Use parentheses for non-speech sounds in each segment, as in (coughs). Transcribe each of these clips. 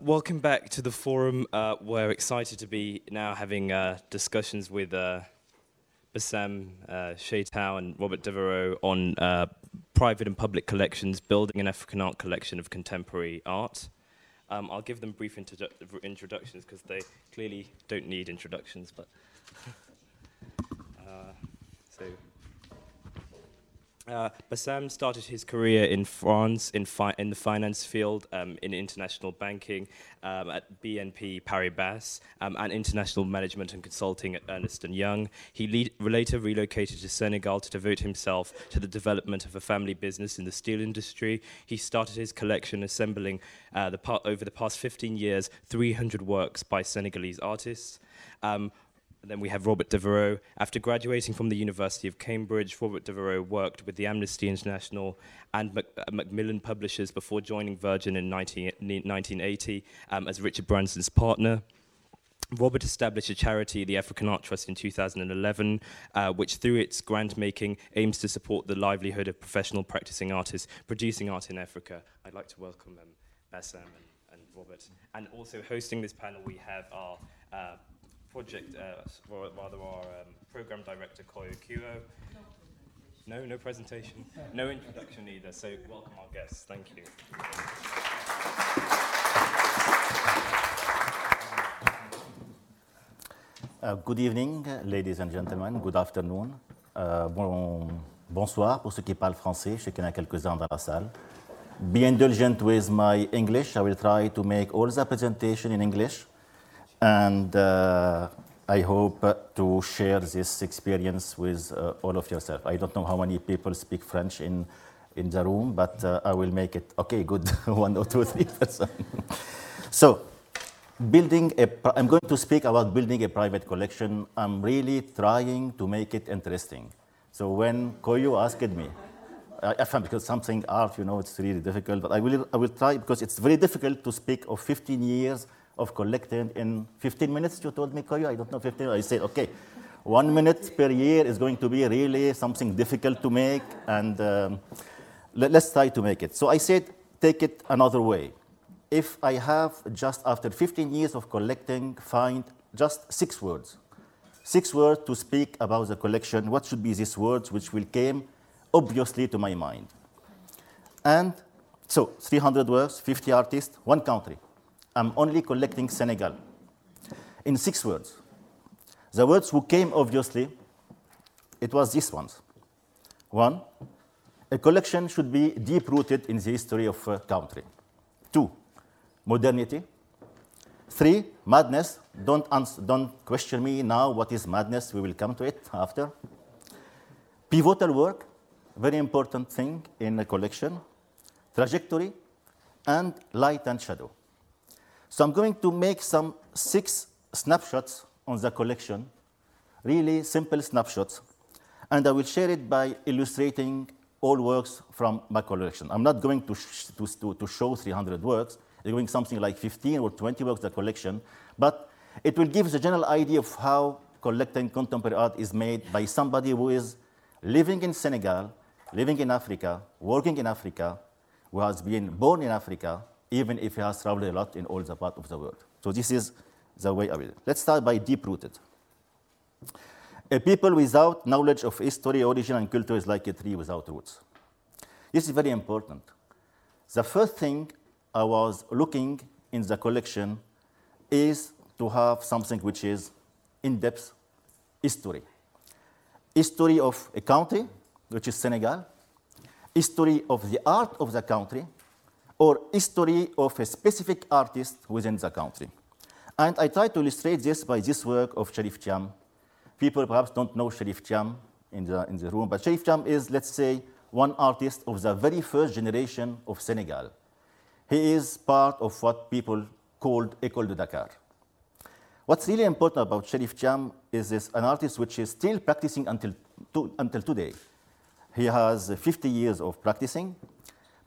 Welcome back to the forum. Uh, we're excited to be now having uh, discussions with uh, Bassam uh, and Robert Devereux on uh, private and public collections, building an African art collection of contemporary art. Um, I'll give them brief introdu- introductions because they clearly don't need introductions, but. (laughs) uh, so. Uh, Bassam started his career in France in, fi- in the finance field, um, in international banking um, at BNP Paribas, um, and international management and consulting at Ernst & Young. He le- later relocated to Senegal to devote himself to the development of a family business in the steel industry. He started his collection assembling uh, the pa- over the past 15 years 300 works by Senegalese artists. Um, and then we have Robert Devereux. After graduating from the University of Cambridge, Robert Devereux worked with the Amnesty International and Mac- uh, Macmillan Publishers before joining Virgin in 19, 1980 um, as Richard Branson's partner. Robert established a charity, the African Art Trust, in 2011, uh, which, through its grant making, aims to support the livelihood of professional practicing artists producing art in Africa. I'd like to welcome um, Bassam and, and Robert. And also hosting this panel, we have our uh, project, uh, rather our um, program director, Koyo Kuro. No, no presentation. No introduction either. So welcome our guests. Thank you. Uh, good evening, ladies and gentlemen. Good afternoon. Uh, bon, bonsoir pour ceux qui parlent français. Je sais qu'il y en a quelques-uns dans la salle. Be indulgent with my English. I will try to make all the presentation in English. And uh, I hope to share this experience with uh, all of yourself. I don't know how many people speak French in, in the room, but uh, I will make it, okay, good, (laughs) one or two, three percent. so, building a, I'm going to speak about building a private collection. I'm really trying to make it interesting. So when Koyo asked me, I found because something art, you know, it's really difficult, but I will, I will try because it's very difficult to speak of 15 years of collecting in 15 minutes, you told me, Koyo? I don't know, 15. I said, okay, one minute per year is going to be really something difficult to make, and um, let, us try to make it. So I said, take it another way. If I have just after 15 years of collecting, find just six words, six words to speak about the collection, what should be these words which will came obviously to my mind? And so 300 words, 50 artists, one country. I'm only collecting Senegal. In six words. The words who came, obviously, it was these ones. One, a collection should be deep rooted in the history of a country. Two, modernity. Three, madness. Don't, don't question me now what is madness, we will come to it after. Pivotal work, very important thing in a collection. Trajectory, and light and shadow. So I'm going to make some six snapshots on the collection, really simple snapshots, and I will share it by illustrating all works from my collection. I'm not going to, to, to, show 300 works, I'm doing something like 15 or 20 works the collection, but it will give the general idea of how collecting contemporary art is made by somebody who is living in Senegal, living in Africa, working in Africa, who has been born in Africa, even if he has traveled a lot in all the parts of the world. So this is the way I will. Let's start by deep-rooted. A people without knowledge of history, origin, and culture is like a tree without roots. This is very important. The first thing I was looking in the collection is to have something which is in-depth history. History of a country, which is Senegal, history of the art of the country, or history of a specific artist within the country. And I try to illustrate this by this work of Cherif Thiam. People perhaps don't know Cherif Thiam in the, in the room, but Cherif Thiam is, let's say, one artist of the very first generation of Senegal. He is part of what people called École de Dakar. What's really important about Cherif Thiam is this an artist which is still practicing until, to, until today. He has 50 years of practicing,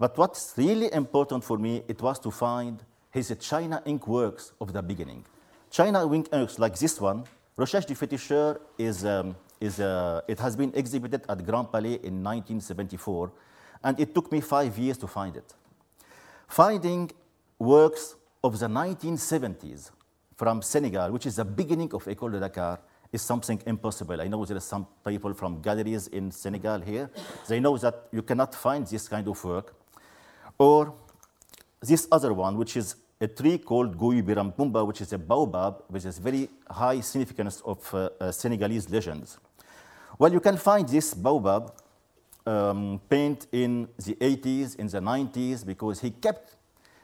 but what's really important for me, it was to find his China ink works of the beginning. China ink works like this one, Recherche du Féticheur is, um, is uh, it has been exhibited at Grand Palais in 1974, and it took me five years to find it. Finding works of the 1970s from Senegal, which is the beginning of École de Dakar, is something impossible. I know there are some people from galleries in Senegal here. They know that you cannot find this kind of work. Or this other one, which is a tree called Birampumba, which is a baobab, which is very high significance of uh, uh, Senegalese legends. Well, you can find this baobab um, paint in the 80s, in the 90s, because he kept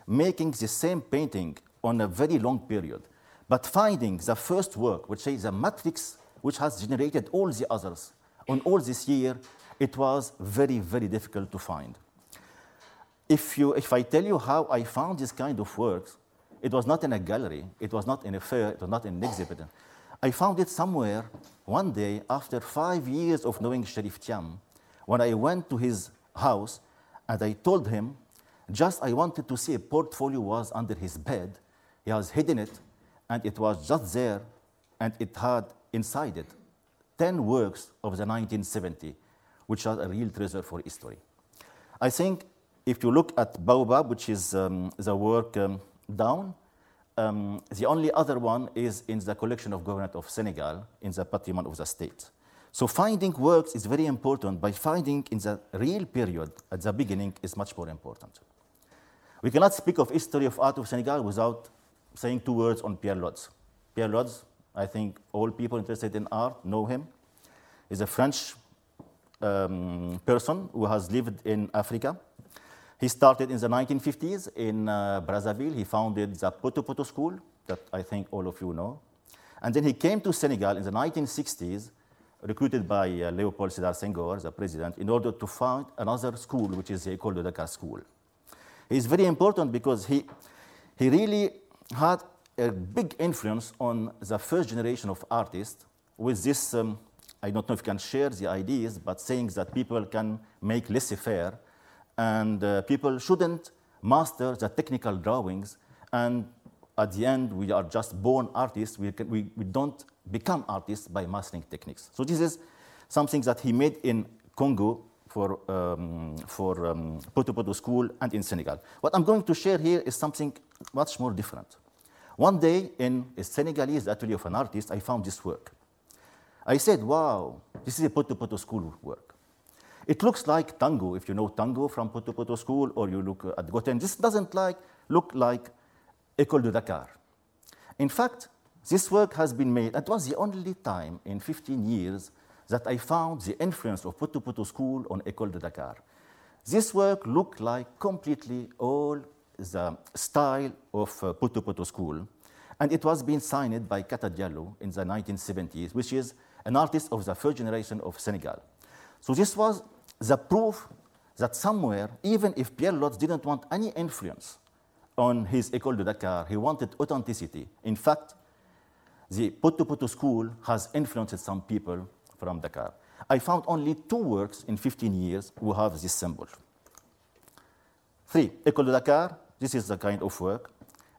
making the same painting on a very long period. But finding the first work, which is a matrix which has generated all the others, on all this year, it was very, very difficult to find. If, you, if I tell you how I found this kind of works, it was not in a gallery, it was not in a fair, it was not in an exhibit. I found it somewhere one day after five years of knowing Cherif Thiam, when I went to his house and I told him, just I wanted to see a portfolio was under his bed. He has hidden it, and it was just there, and it had inside it 10 works of the 1970, which are a real treasure for history. I think if you look at Baobab, which is um, the work um, down, um, the only other one is in the collection of government of Senegal in the patrimony of the state. So finding works is very important, but finding in the real period at the beginning is much more important. We cannot speak of history of art of Senegal without saying two words on Pierre Lods. Pierre Lods, I think all people interested in art know him. He's a French um, person who has lived in Africa. He started in the 1950s in uh, Brazzaville. He founded the Poto Poto School, that I think all of you know. And then he came to Senegal in the 1960s, recruited by uh, Leopold Sédar Senghor, the president, in order to found another school, which is the École de Dakar School. He's very important because he, he really had a big influence on the first generation of artists with this, um, I don't know if you can share the ideas, but saying that people can make laissez-faire and uh, people shouldn't master the technical drawings and at the end we are just born artists, we, can, we, we don't become artists by mastering techniques. So this is something that he made in Congo for, um, for um, Poto Poto School and in Senegal. What I'm going to share here is something much more different. One day in a Senegalese atelier of an artist, I found this work. I said, wow, this is a Poto Poto School work. It looks like tango, if you know tango from Poto Poto School, or you look at Gotène. This doesn't like, look like École de Dakar. In fact, this work has been made, it was the only time in 15 years that I found the influence of Poto Poto School on École de Dakar. This work looked like completely all the style of uh, Poto Poto School, and it was being signed by Kata Diallo in the 1970s, which is an artist of the first generation of Senegal. So this was the proof that somewhere, even if Pierre Lods didn't want any influence on his École de Dakar, he wanted authenticity. In fact, the Poto Poto School has influenced some people from Dakar. I found only two works in 15 years who have this symbol. Three, École de Dakar, this is the kind of work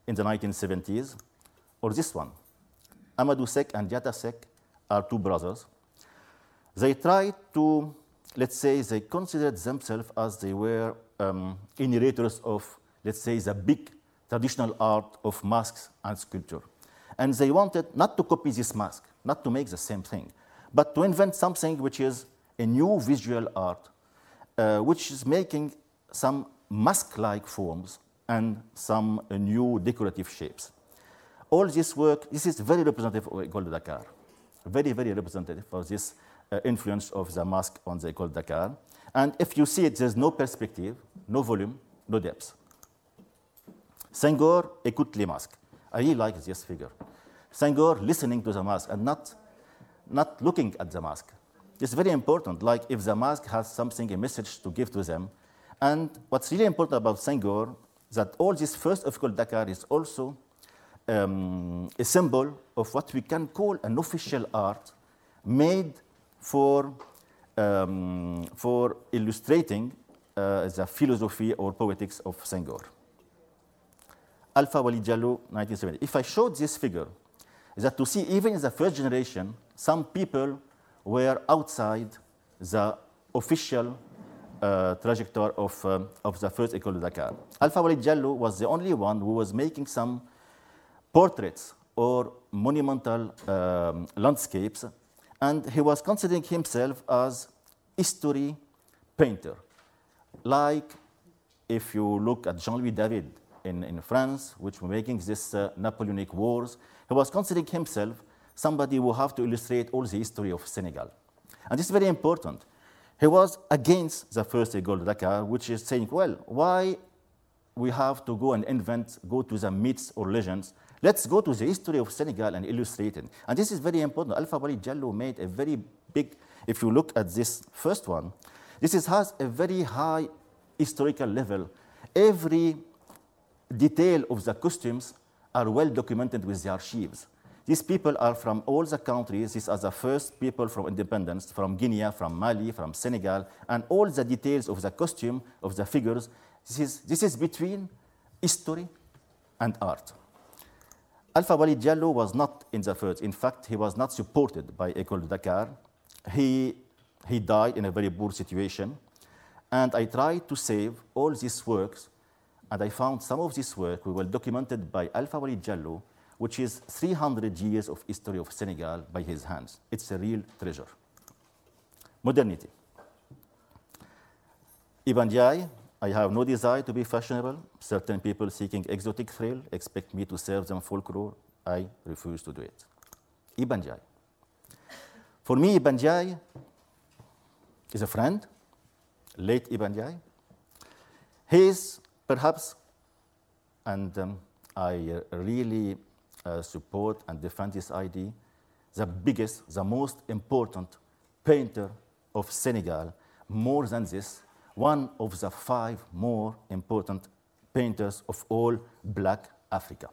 in the 1970s, or this one. Amadou Seck and Diatta Seck are two brothers. They tried to, let's say, they considered themselves as they were um, inheritors of, let's say, the big traditional art of masks and sculpture. And they wanted not to copy this mask, not to make the same thing, but to invent something which is a new visual art, uh, which is making some mask-like forms and some uh, new decorative shapes. All this work, this is very representative of École de Dakar, very, very representative of this uh, influence of the mask on the École de Dakar. And if you see it, there's no perspective, no volume, no depth. Senghor écoute les masques. I really like this figure. Senghor listening to the mask and not not looking at the mask. It's very important, like if the mask has something, a message to give to them. And what's really important about Senghor, that all this first of École Dakar is also um, a symbol of what we can call an official art made for, um, for illustrating uh, the philosophy or poetics of Senghor. Alpha Walid Diallo, 1970. If I showed this figure, that to see even in the first generation, some people were outside the official uh, trajectory of, uh, of the first École de Dakar. Alpha Walid Diallo was the only one who was making some portraits or monumental um, landscapes, and he was considering himself as history painter. Like if you look at Jean-Louis David in, in France, which was making this uh, Napoleonic wars, he was considering himself somebody who have to illustrate all the history of Senegal. And this is very important. He was against the first de Dakar, which is saying, well, why we have to go and invent, go to the myths or legends. Let's go to the history of Senegal and illustrate it. And this is very important. Alpha Walid Diallo made a very big, if you look at this first one, this is, has a very high historical level. Every detail of the costumes are well documented with the archives. These people are from all the countries. These are the first people from independence, from Guinea, from Mali, from Senegal, and all the details of the costume, of the figures. This is, this is between history and art. Alpha Walid Diallo was not in the first. In fact, he was not supported by École de Dakar. He, he died in a very poor situation. And I tried to save all these works, and I found some of these work were documented by Alpha Walid Diallo, which is 300 years of history of Senegal by his hands. It's a real treasure. Modernity. Ibn I have no desire to be fashionable. Certain people seeking exotic thrill expect me to serve them folklore. I refuse to do it. Iba Ndiaye. For me, Iba Ndiaye is a friend, late Iba Ndiaye. He is perhaps, and um, I really uh, support and defend this idea, the biggest, the most important painter of Senegal. More than this, one of the five more important painters of all black Africa.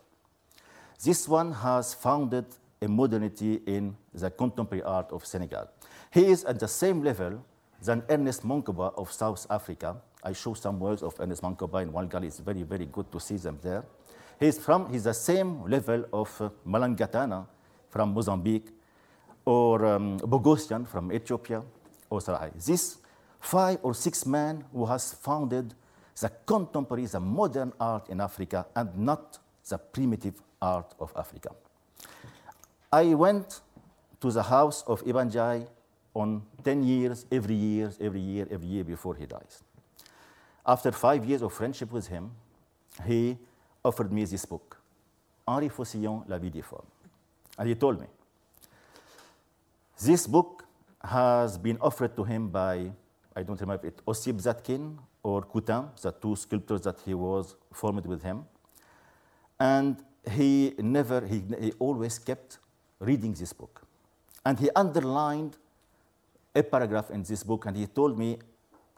This one has founded a modernity in the contemporary art of Senegal. He is at the same level than Ernest Mancoba of South Africa. I show some works of Ernest Mancoba in gallery. It's very, very good to see them there. He's from, he's the same level of uh, Malangatana from Mozambique, or um, Boghossian from Ethiopia, or Sarai. These five or six men who has founded the contemporary, the modern art in Africa, and not the primitive art of Africa. I went to the house of Iba Ndiaye on 10 years, every year, every year, every year before he dies. After five years of friendship with him, he offered me this book, Henri Focillon, La vie difforme. And he told me, this book has been offered to him by, I don't remember if it, Ossip Zadkine or Coutin, the two sculptors that he was formed with him. And he never, he, he always kept reading this book. And he underlined a paragraph in this book and he told me,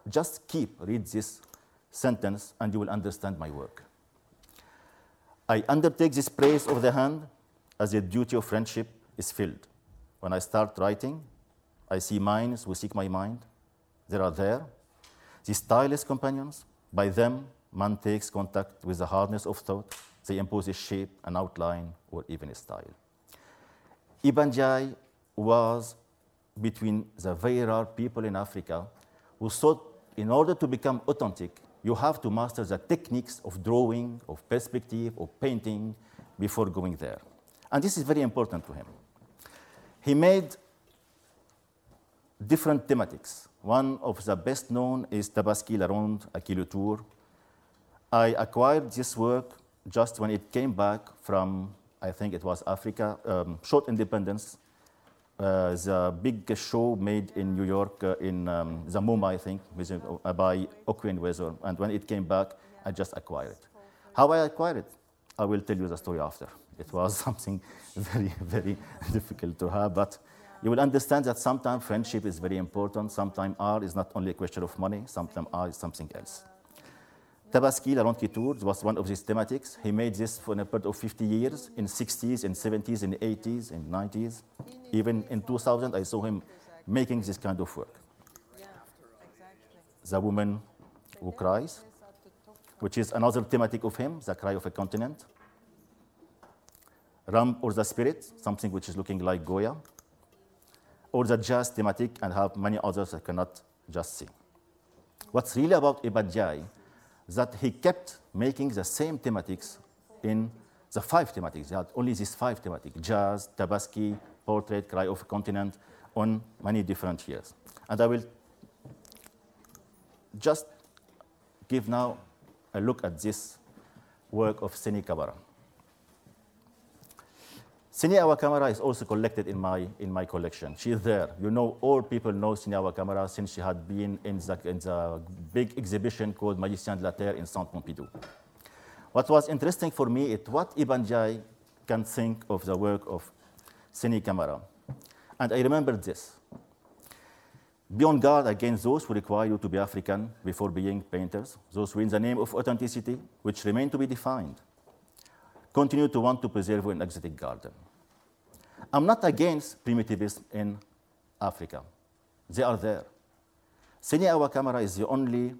just keep, read this sentence and you will understand my work. I undertake this praise of the hand as a duty of friendship is filled. When I start writing, I see minds who seek my mind. They are there. These tireless companions, by them, man takes contact with the hardness of thought. They impose a shape, an outline, or even a style. Iba Ndiaye was between the very rare people in Africa who thought in order to become authentic, you have to master the techniques of drawing, of perspective, of painting before going there. And this is very important to him. He made different thematics. One of the best known is Tabaski La Ronde à qui tour. I acquired this work just when it came back from, I think it was Africa, um, short independence uh, the big show made in New York uh, in um, the MoMA, I think, uh, by Okwui Enwezor. And when it came back, I just acquired it. How I acquired it, I will tell you the story after. It was (laughs) something very, very (laughs) difficult to have, but you will understand that sometimes friendship is very important. Sometimes art is not only a question of money, sometimes art is something else. Tabaski, La Ronde tour was one of these thematics. He made this for a period of 50 years, in 60s, in 70s, in 80s, in 90s. Even in 2000, I saw him making this kind of work. The woman who cries, which is another thematic of him, the cry of a continent. Ram or the spirit, something which is looking like Goya. Or the jazz thematic, and have many others I cannot just see. What's really about Iba Ndiaye that he kept making the same thematics in the five thematics. He had only these five thematics, jazz, Tabaski, portrait, cry of a continent, on many different years. And I will just give now a look at this work of Seni Kamara. Seni Awa Kamara is also collected in my, in my collection. She's there. You know, all people know Seni Awa Kamara since she had been in the, in the big exhibition called Magiciens de la Terre in Centre Pompidou. What was interesting for me is what Iba Ndiaye can think of the work of Seni Kamara. And I remember this. Be on guard against those who require you to be African before being painters, those who, in the name of authenticity, which remain to be defined, continue to want to preserve an exotic garden. I'm not against primitivism in Africa. They are there. Seni Awa Kamara is the only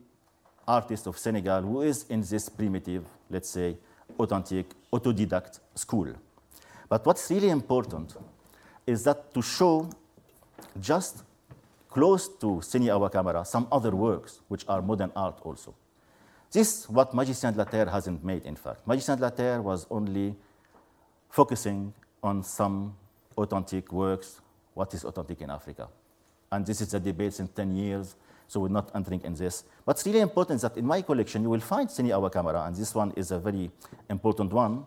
artist of Senegal who is in this primitive, let's say, authentic, autodidact school. But what's really important is that to show just close to Seni Awa Kamara some other works which are modern art also. This is what Magiciens de la Terre hasn't made, in fact. Magiciens de la Terre was only focusing on some authentic works, what is authentic in Africa. And this is a debate in 10 years, so we're not entering in this. But it's really important that in my collection you will find Seni Awa Kamara, and this one is a very important one.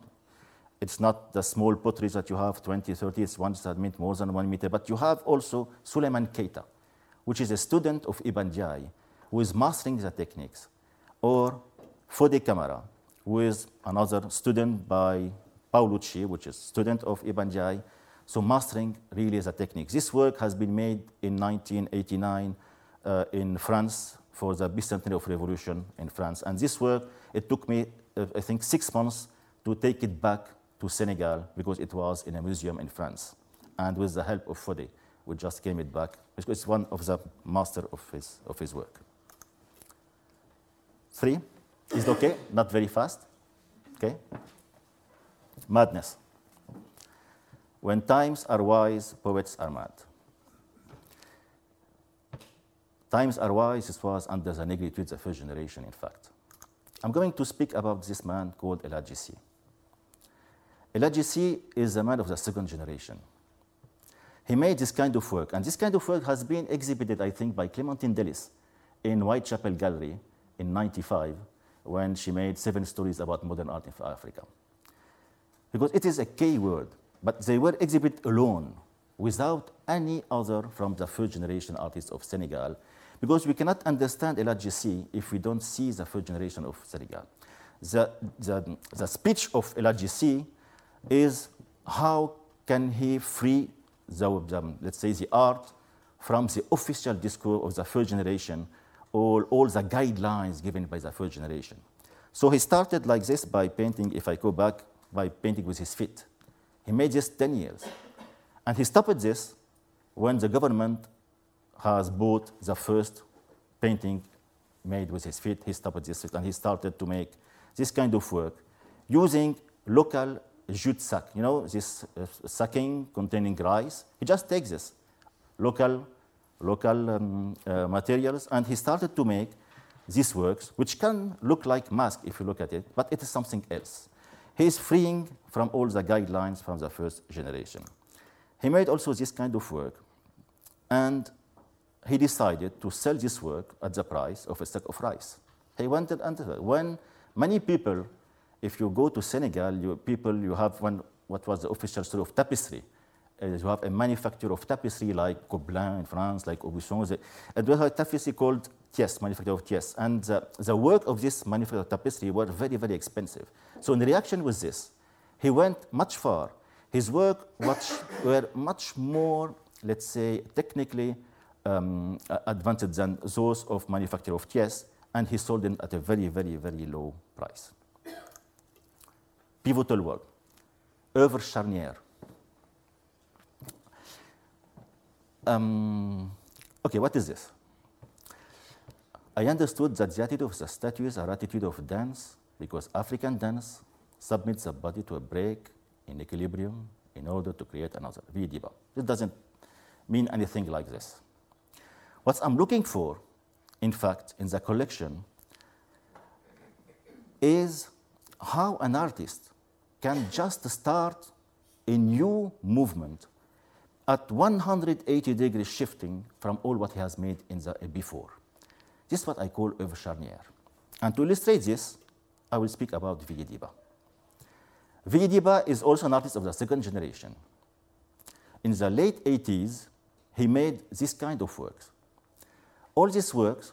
It's not the small potteries that you have, 20, 30, it's ones that meet more than one meter, but you have also Suleiman Keita, which is a student of Iba Ndiaye, who is mastering the techniques, or Fode Kamara, who is another student by Paolucci, which is student of Iba Ndiaye, so mastering really is a technique. This work has been made in 1989 uh, in France for the bicentennial of revolution in France. And this work, it took me, uh, I think, six months to take it back to Senegal because it was in a museum in France. And with the help of Fode, we just came it back because it's one of the master of his, of his work. Three, is it okay? Not very fast, okay? Madness. When times are wise, poets are mad. Times are wise, this was under the negritude, the first generation, in fact. I'm going to speak about this man called El Hadji Elagissi is a man of the second generation. He made this kind of work, and this kind of work has been exhibited, I think, by Clementine Deliss in Whitechapel Gallery in 95 when she made seven stories about modern art in Africa. Because it is a key word. But they were exhibited alone, without any other from the first generation artists of Senegal, because we cannot understand El Hadji if we don't see the first generation of Senegal. The, the, the speech of El Hadji is how can he free the, the, let's say, the art from the official discourse of the first generation, or all the guidelines given by the first generation. So he started like this by painting, if I go back, by painting with his feet. He made this 10 years. And he stopped this when the government has bought the first painting made with his feet. He stopped this and he started to make this kind of work using local jute sack, you know, this uh, sacking containing rice. He just takes this local, local um, uh, materials and he started to make these works, which can look like mask if you look at it, but it is something else. He is freeing from all the guidelines from the first generation. He made also this kind of work, and he decided to sell this work at the price of a sack of rice. He wanted, and uh, when many people, if you go to Senegal, you, people, you have one, what was the official story of tapestry. Uh, you have a manufacturer of tapestry like Gobelin in France, like Aubusson. And we have a tapestry called Thiès, manufacturer of Thiès. And uh, the work of this manufacturer of tapestry were very, very expensive. So in reaction with this, he went much far. His work was, (coughs) were much more, let's say, technically um, advanced than those of manufacturer of Thiès, and he sold them at a very, very, very low price. Pivotal work, œuvre charnière. Um, okay, what is this? I understood that the attitude of the statues are attitude of dance because African dance submits the body to a break in equilibrium in order to create another, Vidiba. This doesn't mean anything like this. What I'm looking for in fact, in the collection is how an artist can just start a new movement at 180 degrees shifting from all what he has made in the before. This is what I call oeuvre charnière. And to illustrate this, I will speak about Viyé Diba. Viyé is also an artist of the second generation. In the late 80s, he made this kind of works. All these works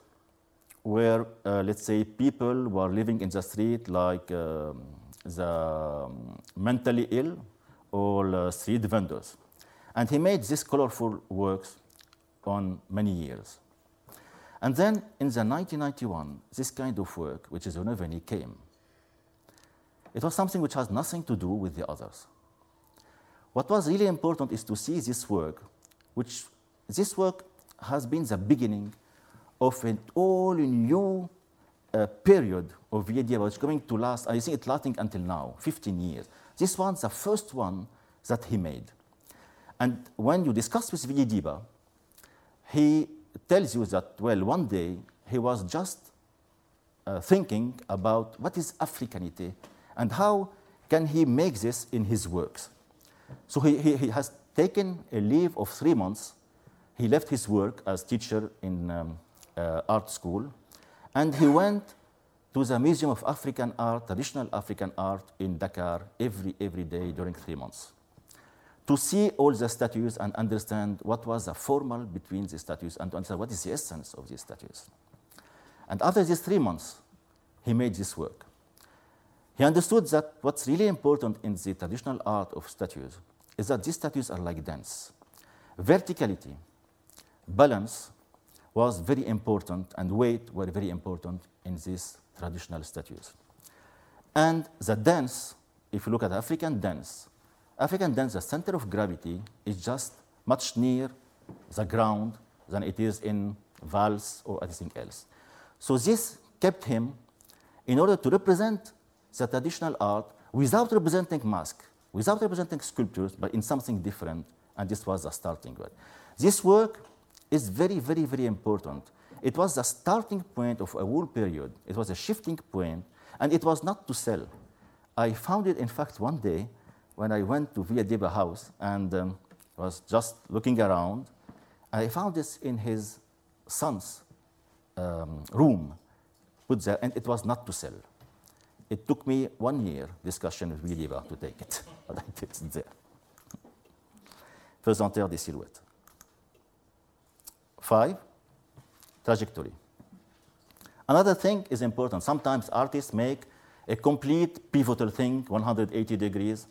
were, uh, let's say, people who are living in the street, like um, the um, mentally ill or uh, street vendors. And he made these colorful works on many years. And then in the 1991, this kind of work, which is Renouvelé, came. It was something which has nothing to do with the others. What was really important is to see this work, which this work has been the beginning of an all new uh, period of VADA, which is going to last, I think it's lasting until now, 15 years. This one's the first one that he made. And when you discuss with Viyé Diba, he tells you that, well, one day he was just uh, thinking about what is Africanity and how can he make this in his works. So he, he, he has taken a leave of three months. He left his work as teacher in um, uh, art school, and he went to the Museum of African Art, traditional African art in Dakar every, every day during three months to see all the statues and understand what was the formal between the statues and to understand what is the essence of these statues. And after these three months, he made this work. He understood that what's really important in the traditional art of statues is that these statues are like dance. Verticality, balance was very important, and weight were very important in these traditional statues. And the dance, if you look at African dance, African dance, the center of gravity is just much near the ground than it is in valse or anything else. So this kept him in order to represent the traditional art without representing mask, without representing sculptures, but in something different, and this was the starting point. This work is very, very, very important. It was the starting point of a whole period. It was a shifting point, and it was not to sell. I found it, in fact, one day when I went to Diba house and um, was just looking around, I found this in his son's um, room, put there, and it was not to sell. It took me one year discussion with Diba to take it, (laughs) but I did it there. Pesanteur des silhouettes. Five, trajectory. Another thing is important. Sometimes artists make a complete pivotal thing, 180 degrees,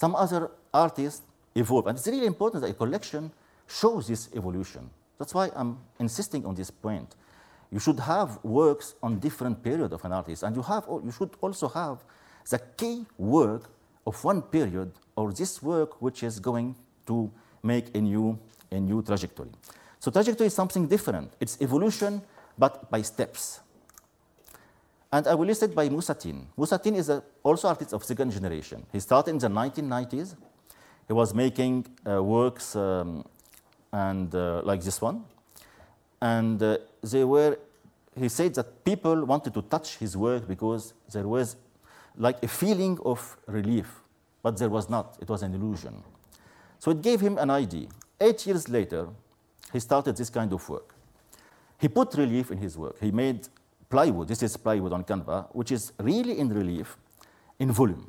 some other artists evolve. And it's really important that a collection shows this evolution. That's why I'm insisting on this point. You should have works on different periods of an artist, and you, have, you should also have the key work of one period or this work which is going to make a new, a new trajectory. So trajectory is something different. It's evolution, but by steps. And I will list it by Moussa Tine. Musatin is a, also artist of second generation. He started in the 1990s. He was making uh, works um, and uh, like this one. And uh, they were, he said that people wanted to touch his work because there was like a feeling of relief, but there was not. It was an illusion. So it gave him an idea. Eight years later, he started this kind of work. He put relief in his work. He made plywood. This is plywood on canvas, which is really in relief in volume.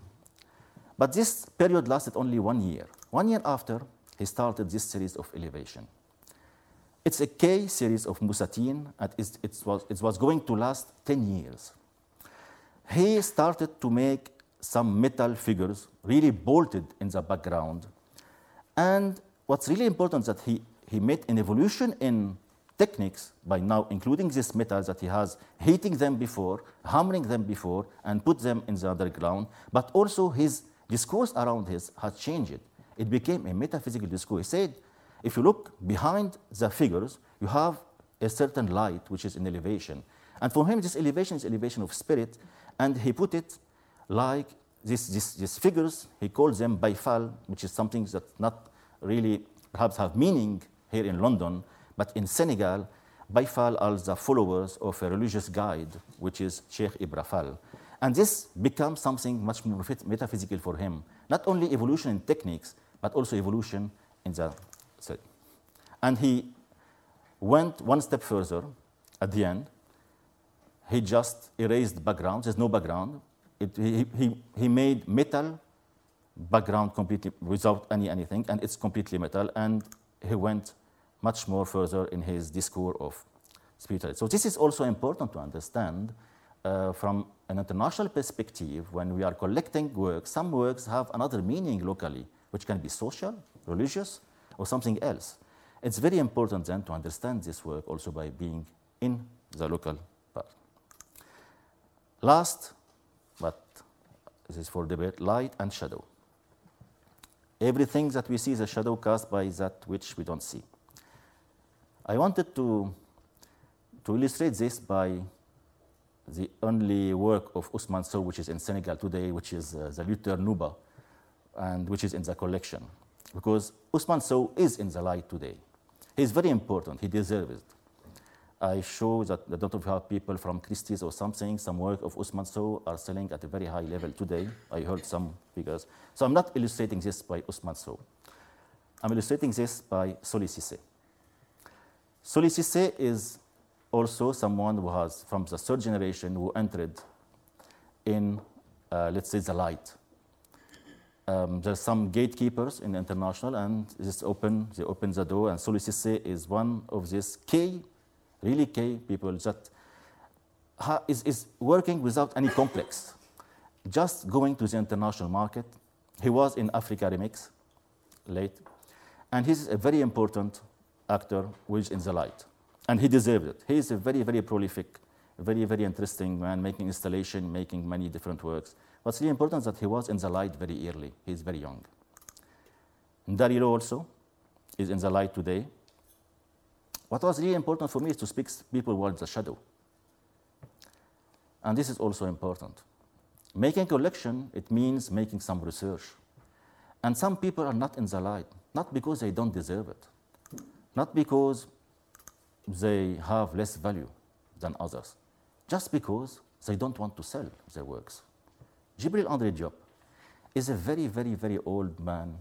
But this period lasted only one year. One year after, he started this series of elevation. It's a K series of Moussa Tine, and it was, it was going to last 10 years. He started to make some metal figures, really bolted in the background. And what's really important is that he, he made an evolution in techniques by now, including these metals that he has, heating them before, hammering them before, and put them in the underground. But also his discourse around this has changed. It became a metaphysical discourse. He said, if you look behind the figures, you have a certain light which is in elevation. And for him, this elevation is elevation of spirit, and he put it like this, this, these figures, he calls them Baye Fall, which is something that not really perhaps have meaning here in London, but in Senegal, by far are the followers of a religious guide, which is Sheikh Ibra Fall. And this becomes something much more metaphysical for him. Not only evolution in techniques, but also evolution in the study. And he went one step further at the end. He just erased background. There's no background. It, he, he, he made metal background completely without any anything, and it's completely metal. And he went much more further in his discourse of spirituality. So this is also important to understand uh, from an international perspective. When we are collecting works, some works have another meaning locally, which can be social, religious, or something else. It's very important then to understand this work also by being in the local part. Last, but this is for debate, light and shadow. Everything that we see is a shadow cast by that which we don't see. I wanted to, to illustrate this by the only work of Ousmane Sow, which is in Senegal today, which is uh, the Lutteur Nouba, and which is in the collection. Because Ousmane Sow is in the light today. He's very important, he deserves it. I show that the lot of people from Christie's or something, some work of Ousmane Sow are selling at a very high level today. I heard some figures. So I'm not illustrating this by Ousmane Sow. I'm illustrating this by Soly Cissé. Cissé is also someone who has, from the third generation, who entered in, uh, let's say, the light. Um, are some gatekeepers in international, and this open, they open the door, and Cissé is one of these key, really key people that is, is working without any complex, just going to the international market. He was in Africa Remix late, and he's a very important actor which in the light. And he deserved it. He is a very, very prolific, very, very interesting man, making installation, making many different works. What's really important is that he was in the light very early. He's very young. Ndary Lo also is in the light today. What was really important for me is to speak people who are in the shadow. And this is also important. Making collection, it means making some research. And some people are not in the light, not because they don't deserve it, not because they have less value than others, just because they don't want to sell their works. Djibril André Diop is a very, very, very old man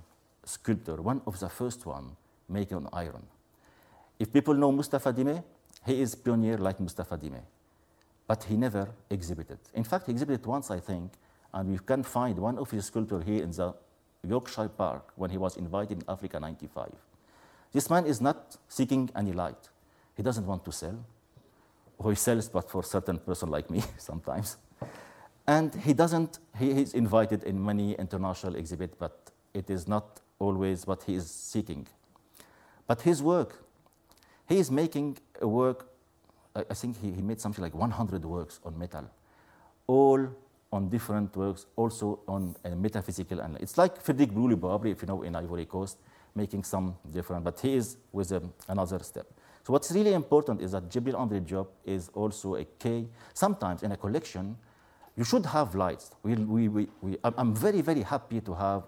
sculptor, one of the first one making on iron. If people know Mustafa Dime, he is pioneer like Mustafa Dime, but he never exhibited. In fact, he exhibited once, I think, and we can find one of his sculptures here in the Yorkshire Park when he was invited in Africa 95. This man is not seeking any light. He doesn't want to sell, or he sells, but for certain person like me (laughs) sometimes. And he doesn't, he is invited in many international exhibits, but it is not always what he is seeking. But his work, he is making a work, I think he, he made something like 100 works on metal, all on different works, also on a metaphysical. And it's like Frederick Bruly if you know, in Ivory Coast making some difference. but he is with a, another step. So what's really important is that Djibril André Diop is also a key. Sometimes in a collection, you should have lights. We, we, we, we, I'm very, very happy to have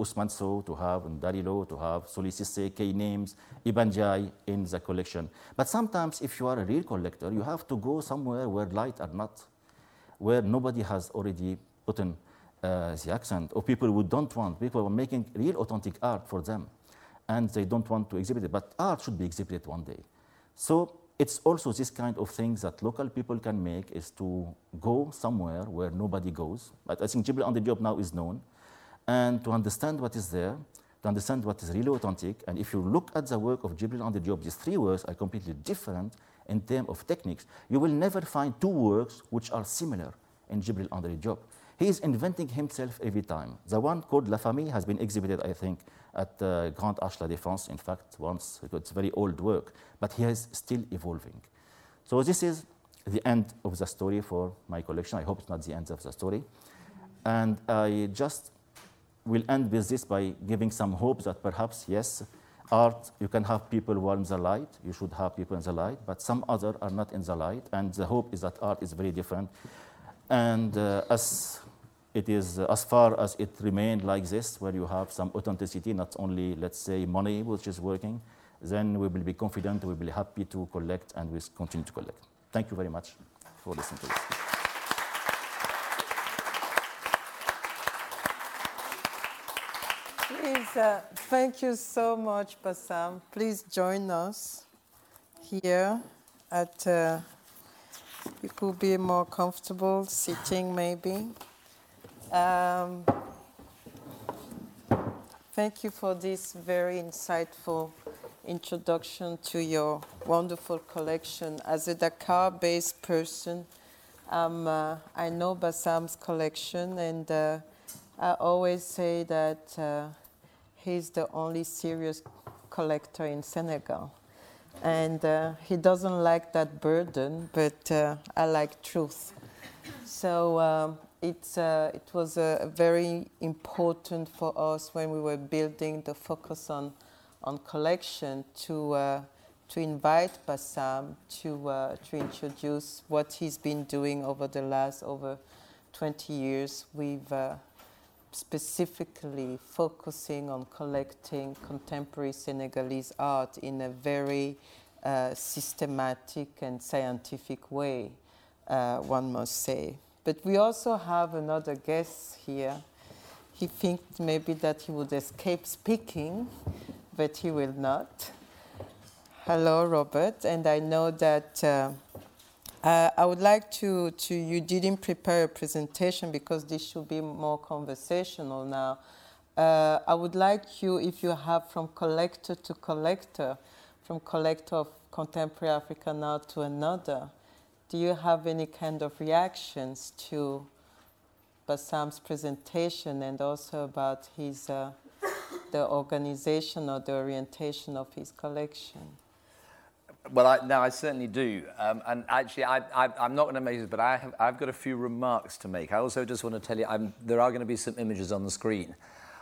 Ousmane Sow, to have Ndary Lo, to have Soly Cissé, K names, Iba Ndiaye in the collection. But sometimes if you are a real collector, you have to go somewhere where light are not, where nobody has already put in uh, the accent, or people who don't want, people are making real authentic art for them and they don't want to exhibit it. But art should be exhibited one day. So it's also this kind of things that local people can make is to go somewhere where nobody goes. But I think Djibril André Diop now is known. And to understand what is there, to understand what is really authentic. And if you look at the work of Djibril André Diop, these three works are completely different in terms of techniques. You will never find two works which are similar in Djibril André Diop. He is inventing himself every time. The one called La Famille has been exhibited, I think, at the Grand Arche La Défense, in fact, once. It's very old work, but he is still evolving. So this is the end of the story for my collection. I hope it's not the end of the story. And I just will end with this by giving some hope that perhaps, yes, art, you can have people who are in the light, you should have people in the light, but some other are not in the light, and the hope is that art is very different. And uh, as it is as far as it remained like this, where you have some authenticity, not only, let's say, money, which is working, then we will be confident, we will be happy to collect, and we will continue to collect. Thank you very much for listening to this. Please, uh, thank you so much, Bassam. Please join us here at, uh, you could be more comfortable sitting maybe. Um, thank you for this very insightful introduction to your wonderful collection. As a Dakar-based person, um, uh, I know Bassam's collection, and uh, I always say that uh, he's the only serious collector in Senegal. And uh, he doesn't like that burden, but uh, I like truth. So um, it's, uh, it was uh, very important for us when we were building the focus on, on collection to, uh, to invite Bassam to, uh, to introduce what he's been doing over the last over 20 years. We've specifically focusing on collecting contemporary Senegalese art in a very uh, systematic and scientific way, uh, one must say. But we also have another guest here. He thinks maybe that he would escape speaking, but he will not. Hello, Robert, and I know that uh, uh, I would like to, to, you didn't prepare a presentation because this should be more conversational now. Uh, I would like you, if you have from collector to collector, from collector of contemporary African art to another, do you have any kind of reactions to Bassam's presentation and also about his, uh, the organization or the orientation of his collection? Well, I, no, I certainly do. Um, and actually, I, am not going to make this, but I have, I've got a few remarks to make. I also just want to tell you I'm, there are going to be some images on the screen.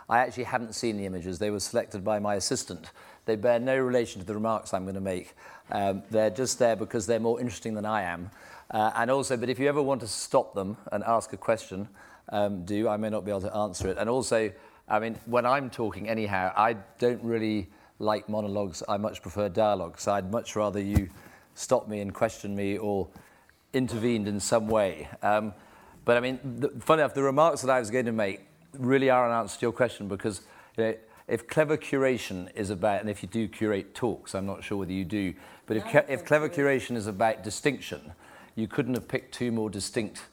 I actually haven't seen the images. They were selected by my assistant. They bear no relation to the remarks I'm going to make. Um, they're just there because they're more interesting than I am. Uh, and also, but if you ever want to stop them and ask a question, um, do. I may not be able to answer it. And also, I mean, when I'm talking anyhow, I don't really like monologues. I much prefer dialogue. So I'd much rather you stop me and question me or intervened in some way. Um, but I mean, the, funny enough, the remarks that I was going to make really are an answer to your question because you know, if clever curation is about, and if you do curate talks, I'm not sure whether you do, but if, if clever curation is about distinction, you couldn't have picked two more distinct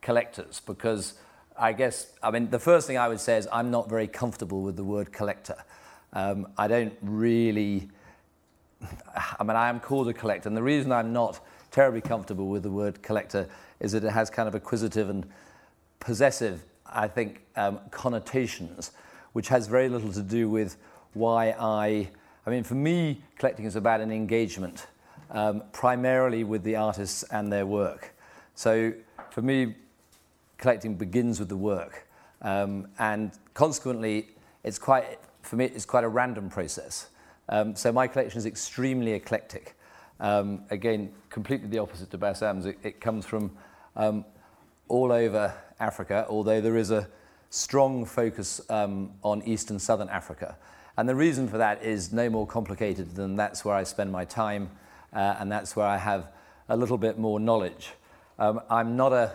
collectors because I guess, I mean, the first thing I would say is I'm not very comfortable with the word collector. Um, I don't really, I mean, I am called a collector, and the reason I'm not terribly comfortable with the word collector is that it has kind of acquisitive and possessive, I think, um, connotations, which has very little to do with why I, I mean, for me, collecting is about an engagement, um, primarily with the artists and their work. So for me, collecting begins with the work. Um, and consequently, it's quite for me, it's quite a random process. Um, so my collection is extremely eclectic. Um, again, completely the opposite to Bassam's. It, it comes from um, all over Africa, although there is a strong focus um, on East and Southern Africa. And the reason for that is no more complicated than that's where I spend my time, uh, and that's where I have a little bit more knowledge. Um, I'm not a,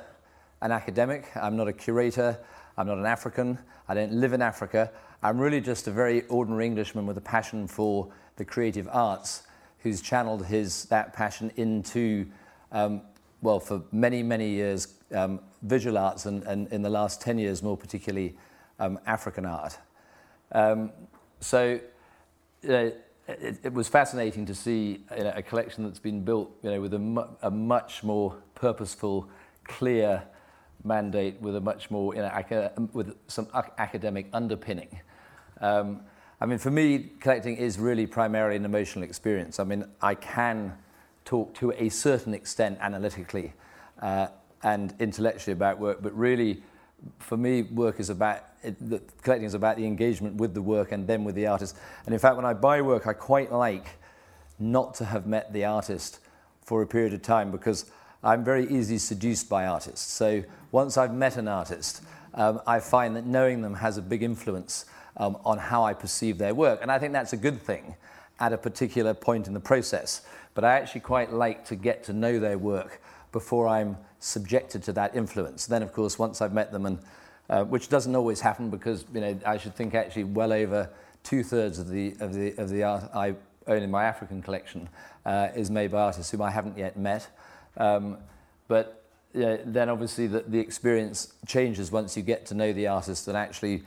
an academic, I'm not a curator, I'm not an African, I don't live in Africa. I'm really just a very ordinary Englishman with a passion for the creative arts who's channeled his, that passion into, um, well, for many, many years, um, visual arts and, and in the last 10 years, more particularly, um, African art. Um, so uh, it, it, was fascinating to see you know, a collection that's been built you know, with a, mu a much more purposeful, clear mandate with a much more, you know, with some academic underpinning. Um, I mean, for me, collecting is really primarily an emotional experience. I mean, I can talk to a certain extent analytically uh, and intellectually about work, but really, for me, work is about it, the, collecting is about the engagement with the work and then with the artist. And in fact, when I buy work, I quite like not to have met the artist for a period of time because I'm very easily seduced by artists. So once I've met an artist, um, I find that knowing them has a big influence um, on how I perceive their work. And I think that's a good thing. at a particular point in the process. But I actually quite like to get to know their work before I'm subjected to that influence. Then, of course, once I've met them, and uh, which doesn't always happen because you know I should think actually well over two thirds of the of the of the art I own in my African collection uh, is made by artists whom I haven't yet met. Um, but then obviously the, the experience changes once you get to know the artist and actually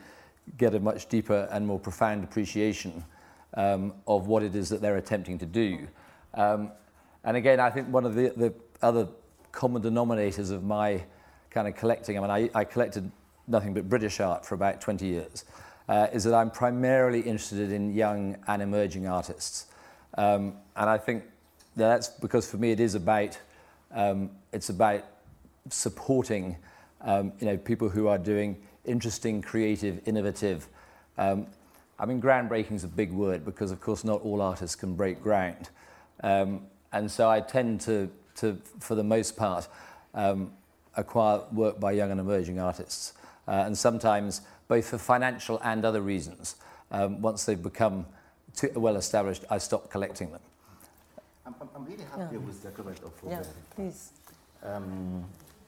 get a much deeper and more profound appreciation um, of what it is that they're attempting to do. Um, and again, I think one of the, the other common denominators of my kind of collecting, I mean, I, I collected nothing but British art for about 20 years, uh, is that I'm primarily interested in young and emerging artists. Um, and I think that's because for me it is about, um, it's about supporting um, you know, people who are doing interesting, creative, innovative. Um, I mean, groundbreaking is a big word because, of course, not all artists can break ground. Um, and so I tend to, to for the most part, um, acquire work by young and emerging artists. Uh, and sometimes, both for financial and other reasons, um, once they've become too well established, I stop collecting them. I'm, I'm really happy yeah. with the comment of Yeah, please. Um,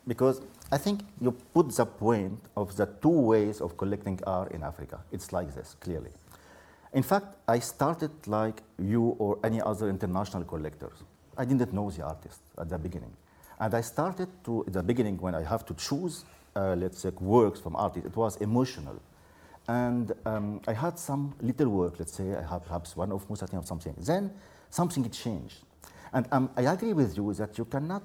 because I think you put the point of the two ways of collecting art in Africa. It's like this, clearly. In fact, I started like you or any other international collectors. I didn't know the artist at the beginning. And I started to, at the beginning, when I have to choose, uh, let's say, works from artists, it was emotional. And um, I had some little work, let's say, I have perhaps one of Moussa or something. Then something changed. And um, I agree with you that you cannot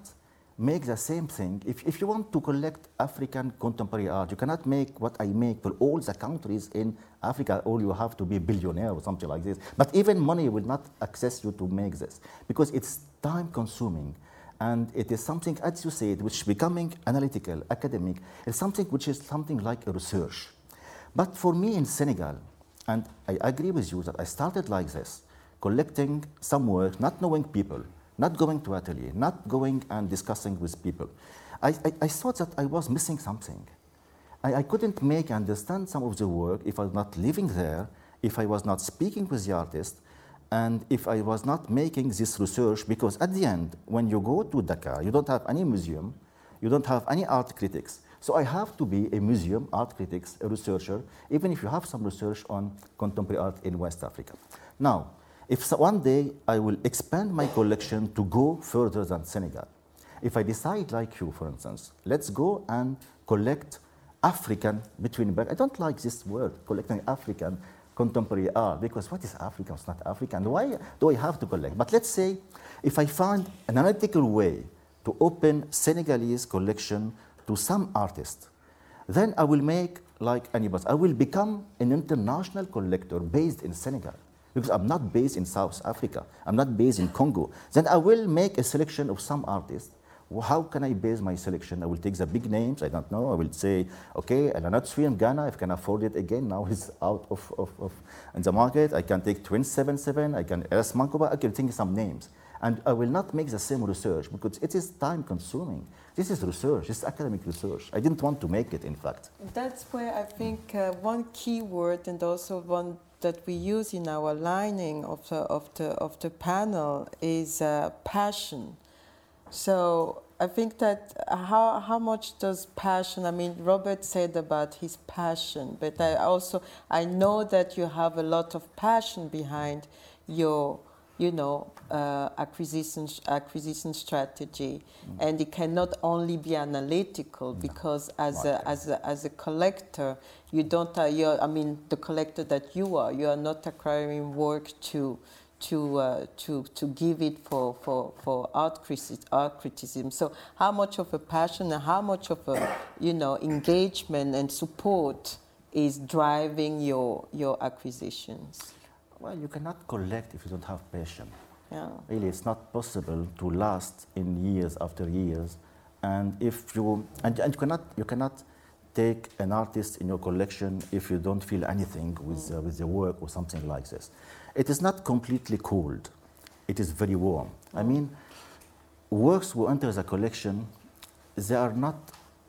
make the same thing. If, if you want to collect African contemporary art, you cannot make what I make for all the countries in Africa, or you have to be a billionaire or something like this. But even money will not access you to make this because it's time consuming. And it is something, as you said, which is becoming analytical, academic. It's something which is something like a research. But for me in Senegal, and I agree with you that I started like this, collecting some work, not knowing people, not going to atelier, not going and discussing with people. I, I, I thought that I was missing something. I, I couldn't make understand some of the work if I was not living there, if I was not speaking with the artist, and if I was not making this research, because at the end, when you go to Dakar, you don't have any museum, you don't have any art critics. So I have to be a museum, art critics, a researcher, even if you have some research on contemporary art in West Africa. Now, if one day I will expand my collection to go further than Senegal, if I decide like you, for instance, let's go and collect African between, I don't like this word, collecting African contemporary art, because what is African? It's not African. Why do I have to collect? But let's say if I find an analytical way to open Senegalese collection to some artist, then I will make like anybody. I will become an international collector based in Senegal because I'm not based in South Africa, I'm not based in Congo, then I will make a selection of some artists. How can I base my selection? I will take the big names, I don't know. I will say, okay, El Anatsui in Ghana, if I can afford it again, now it's out of, of, of in the market. I can take Twin 277, I can Ernest Mancoba, I can take some names. And I will not make the same research because it is time consuming. This is research, this is academic research. I didn't want to make it, in fact. That's where I think uh, one key word and also one that we use in our lining of the, of the, of the panel is uh, passion. So I think that how, how much does passion, I mean, Robert said about his passion, but I also, I know that you have a lot of passion behind your you know, uh, acquisition, acquisition strategy. Mm. And it cannot only be analytical no. because as, a, as, a, as a collector, you don't, uh, you're, I mean, the collector that you are, you are not acquiring work to, to, uh, to, to give it for, for, for art, criticism, art criticism. So how much of a passion and how much of a, you know, engagement and support is driving your, your acquisitions? Well, you cannot collect if you don't have passion. Yeah. Really, it's not possible to last in years after years. And if you and, and you cannot you cannot take an artist in your collection if you don't feel anything with uh, with the work or something like this. It is not completely cold. It is very warm. I mean, works who enter the collection, they are not.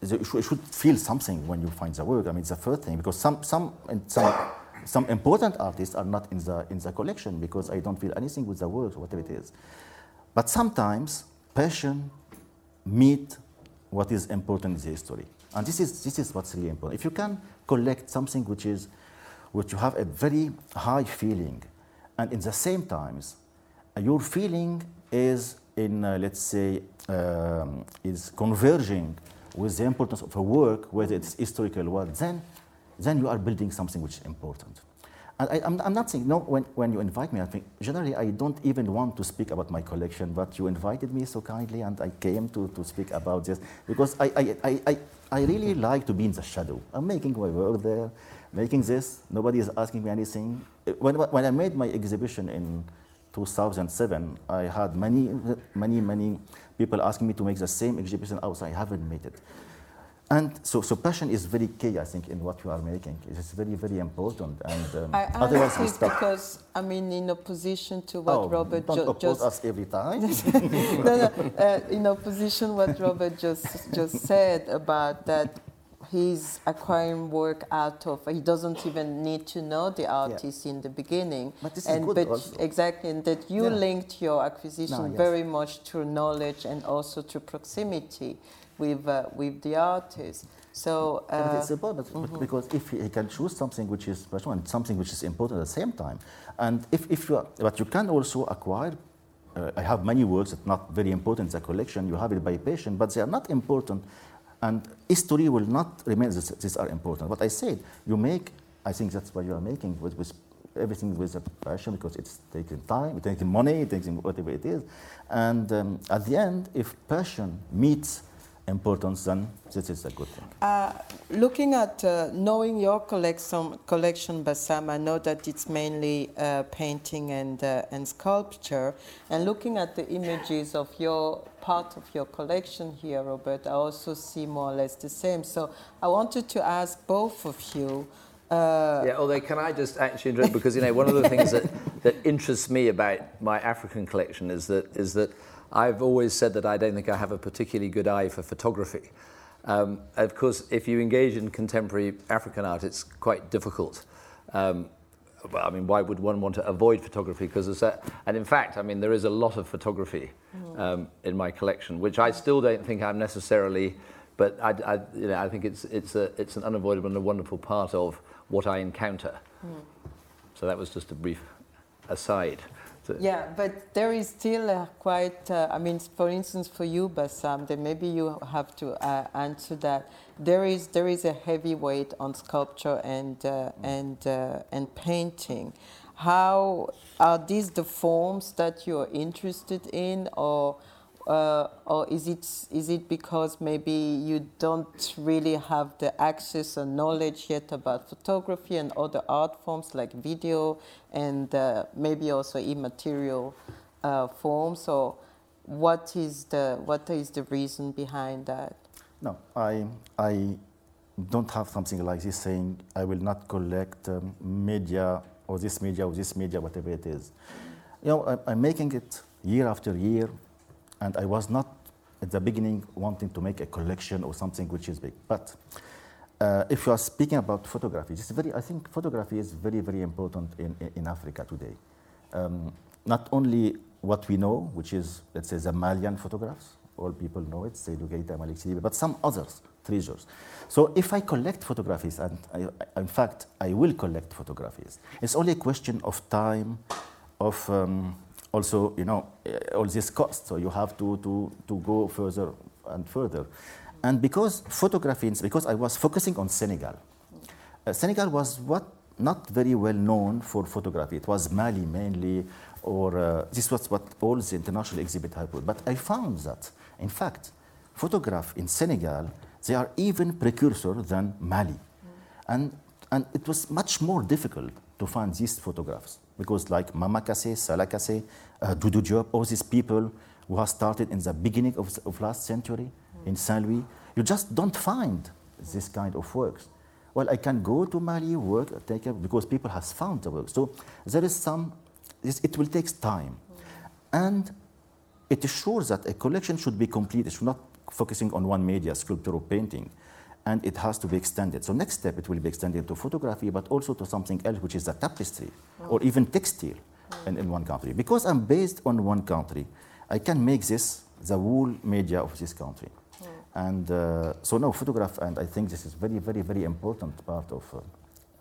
They should, should feel something when you find the work. I mean, it's the first thing because some some some some important artists are not in the, in the collection because I don't feel anything with the works, whatever it is. But sometimes passion meet what is important in the history. And this is, this is what's really important. If you can collect something which is, which you have a very high feeling, and in the same times, your feeling is in, uh, let's say, um, is converging with the importance of a work, whether it's historical or then, then you are building something which is important. And I, am not saying, no, when, when you invite me, I think generally I don't even want to speak about my collection, but you invited me so kindly and I came to, to speak about this because I, I, I, I, I really like to be in the shadow. I'm making my work there, making this, nobody is asking me anything. When, when I made my exhibition in 2007, I had many, many, many people asking me to make the same exhibition outside. I haven't made it. And so, so passion is very key, I think, in what you are making. It's very, very important. And um, I otherwise, we stop. because I mean, in opposition to what oh, Robert don't ju oppose just us every time. (laughs) no, no. Uh, in opposition, what Robert just just said about that he's acquiring work out of he doesn't even need to know the artist yeah. in the beginning but this and is good but also. exactly and that you yeah. linked your acquisition no, yes. very much to knowledge and also to proximity with, uh, with the artist. So uh, it's important mm -hmm. because if he can choose something which is personal and something which is important at the same time, and if, if you are, but you can also acquire. Uh, I have many works that are not very important in the collection. You have it by patient, but they are not important, and history will not remain. This, these are important. What I said, you make. I think that's what you are making with, with everything with a passion because it's taking time, it's taking money, it's taking whatever it is, and um, at the end, if passion meets importance, then this is a good thing. Uh, looking at uh, knowing your collection, collection, Bassam, I know that it's mainly uh, painting and, uh, and sculpture. And looking at the images of your part of your collection here, Robert, I also see more or less the same. So I wanted to ask both of you. Uh, yeah, although can I just actually interrupt because you know one of the things that, that interests me about my African collection is that is that I've always said that I don't think I have a particularly good eye for photography. Um, of course, if you engage in contemporary African art, it's quite difficult. Um, I mean, why would one want to avoid photography? Because and in fact, I mean, there is a lot of photography mm. um, in my collection, which I still don't think I'm necessarily, but I, I, you know, I think it's it's a it's an unavoidable and a wonderful part of what I encounter. Mm. So that was just a brief aside. Yeah, but there is still a quite, uh, I mean, for instance, for you, Bassam, then maybe you have to uh, answer that. There is, there is a heavy weight on sculpture and, uh, and, uh, and painting. How are these the forms that you're interested in, or uh, or is it, is it because maybe you don't really have the access or knowledge yet about photography and other art forms like video and uh, maybe also immaterial uh, forms? Or what is, the, what is the reason behind that? No, I, I don't have something like this saying I will not collect um, media or this media or this media, whatever it is. You know, I'm making it year after year and I was not at the beginning wanting to make a collection or something which is big. But uh, if you are speaking about photography, it's very, I think photography is very, very important in, in Africa today. Um, not only what we know, which is, let's say, the Malian photographs, all people know it, Seydou Keita, Malik Sidibé, but some others, treasures. So if I collect photographies, and I, in fact, I will collect photographies, it's only a question of time, of um, also, you know, uh, all this cost. So you have to, to, to go further and further. And because photography, because I was focusing on Senegal, uh, Senegal was what not very well known for photography. It was Mali mainly, or uh, this was what all the international exhibit had put. But I found that, in fact, photograph in Senegal, they are even precursor than Mali. Mm. And, and it was much more difficult to find these photographs because like Mama Casset, Salla Casset, uh, all these people who have started in the beginning of, of last century mm. in Saint Louis, you just don't find this kind of works. Well, I can go to Mali, work, take because people have found the work. So there is some, it will take time. Mm. And it is sure that a collection should be complete. It should not focusing on one media, sculpture or painting. And it has to be extended. So next step, it will be extended to photography, but also to something else, which is the tapestry oh. or even textile oh. in, in one country. Because I'm based on one country, I can make this the whole media of this country. Oh. And uh, so now photograph, and I think this is very, very, very important part of. Uh,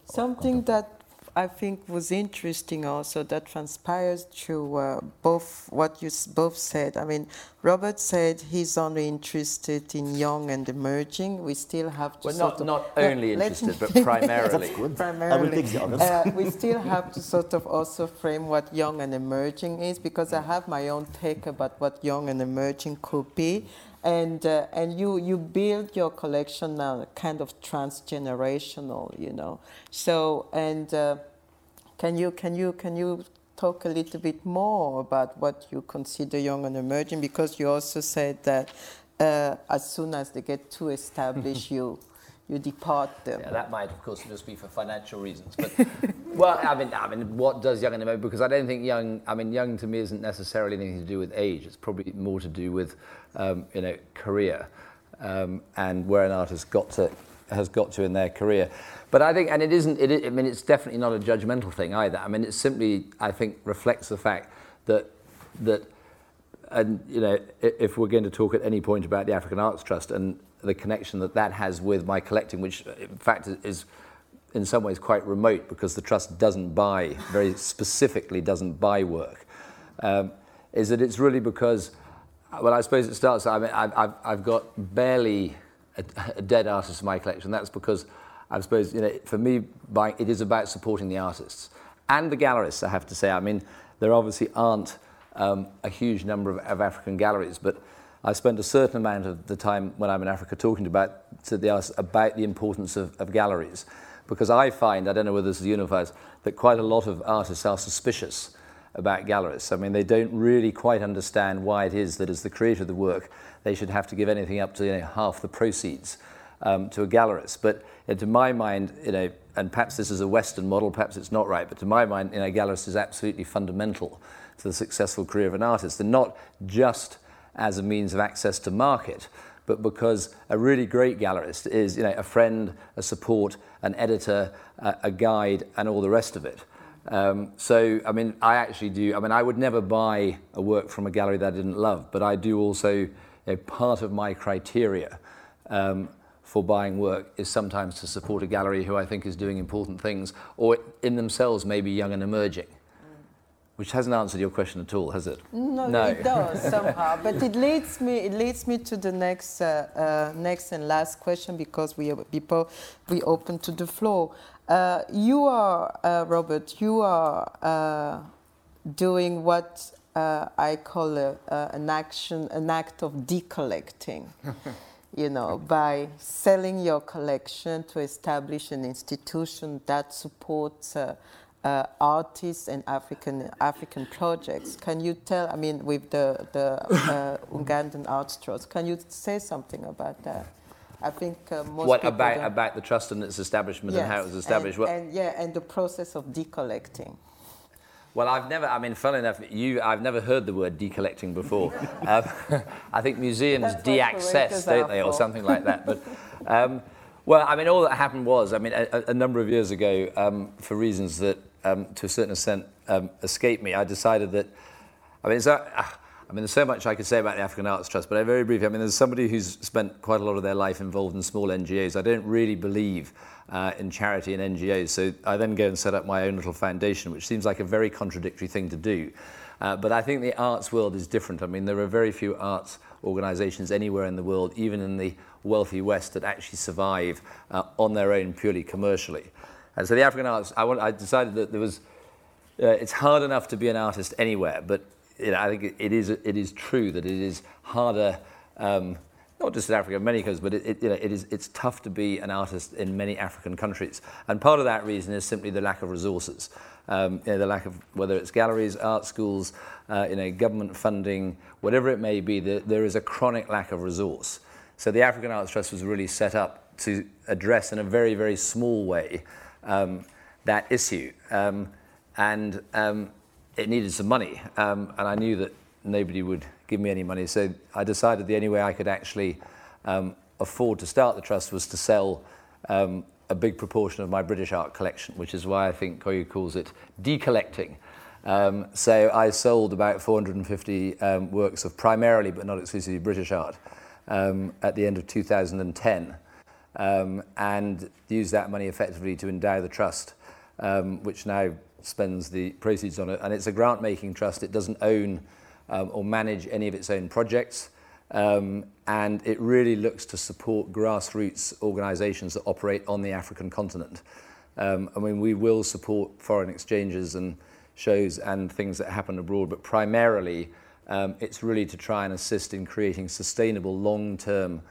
Something of that I think was interesting also that transpires through uh, both what you both said. I mean, Robert said he's only interested in young and emerging. We still have to well, not, of, not only interested, but (laughs) primarily. primarily. Uh, we still have to sort of also frame what young and emerging is because I have my own take about what young and emerging could be and uh, and you you build your collection now kind of transgenerational you know. So and uh, can you can you can you talk a little bit more about what you consider young and emerging? Because you also said that uh, as soon as they get too established (laughs) you you depart them. Yeah, that might, of course, just be for financial reasons. But (laughs) well, I mean, I mean, what does young and? Because I don't think young. I mean, young to me isn't necessarily anything to do with age. It's probably more to do with, um, you know, career, um, and where an artist got to has got to in their career. But I think, and it isn't. It, I mean, it's definitely not a judgmental thing either. I mean, it simply, I think, reflects the fact that that, and you know, if we're going to talk at any point about the African Arts Trust and the connection that that has with my collecting, which in fact is in some ways quite remote because the trust doesn't buy, very specifically doesn't buy work, um, is that it's really because, well, I suppose it starts, I mean, I've, I've got barely a, a dead artist in my collection. That's because I suppose, you know, for me, buying, it is about supporting the artists and the gallerists, I have to say. I mean, there obviously aren't um, a huge number of, of African galleries, but I spend a certain amount of the time when I'm in Africa talking about to the artists about the importance of, of galleries. Because I find, I don't know whether this is unifies, that quite a lot of artists are suspicious about galleries. I mean, they don't really quite understand why it is that as the creator of the work, they should have to give anything up to you know, half the proceeds um, to a gallerist. But know, to my mind, you know, and perhaps this is a Western model, perhaps it's not right, but to my mind, you know, a gallerist is absolutely fundamental to the successful career of an artist, and not just as a means of access to market, but because a really great gallerist is you know, a friend, a support, an editor, a, a guide, and all the rest of it. Um, so, I mean, I actually do, I mean, I would never buy a work from a gallery that I didn't love, but I do also, you know, part of my criteria um, for buying work is sometimes to support a gallery who I think is doing important things, or in themselves maybe young and emerging. Which hasn't answered your question at all, has it? No, no. it does (laughs) somehow. But it leads me. It leads me to the next, uh, uh, next and last question because we people we open to the floor. Uh, you are uh, Robert. You are uh, doing what uh, I call a, an action, an act of decollecting. (laughs) you know, by selling your collection to establish an institution that supports uh, artists and African African projects. Can you tell? I mean, with the the uh, African Arts Trust, can you say something about that? I think uh, most what about about the trust and its establishment yes, and how it was established. And, and, yeah, and the process of decollecting. Well, I've never, I mean, funnily enough, you, I've never heard the word decollecting before. (laughs) um, (laughs) I think museums de-access, don't they, or something like that. But, um, well, I mean, all that happened was, I mean, a, a number of years ago, um, for reasons that um, to a certain extent, um, escaped me. I decided that, I mean, uh, I mean, there's so much I could say about the African Arts Trust, but very briefly, I mean, there's somebody who's spent quite a lot of their life involved in small NGOs. I don't really believe uh, in charity and NGOs, so I then go and set up my own little foundation, which seems like a very contradictory thing to do. Uh, but I think the arts world is different. I mean, there are very few arts organizations anywhere in the world, even in the wealthy West, that actually survive uh, on their own purely commercially. And so the African arts, I, want, I decided that there was, uh, it's hard enough to be an artist anywhere, but you know, I think it, is, it is true that it is harder, um, not just in Africa, in many countries, but it, it, you know, it is, it's tough to be an artist in many African countries. And part of that reason is simply the lack of resources. Um, you know, the lack of, whether it's galleries, art schools, uh, you know, government funding, whatever it may be, the, there is a chronic lack of resource. So the African Arts Trust was really set up to address in a very, very small way that issue. Um, and um, it needed some money. Um, and I knew that nobody would give me any money. So I decided the only way I could actually um, afford to start the trust was to sell um, a big proportion of my British art collection, which is why I think Koyo calls it decollecting. Um, so I sold about 450 um, works of primarily, but not exclusively, British art um, at the end of 2010 um, and use that money effectively to endow the trust, um, which now spends the proceeds on it. And it's a grant making trust, it doesn't own um, or manage any of its own projects. Um, and it really looks to support grassroots organizations that operate on the African continent. Um, I mean, we will support foreign exchanges and shows and things that happen abroad, but primarily um, it's really to try and assist in creating sustainable long term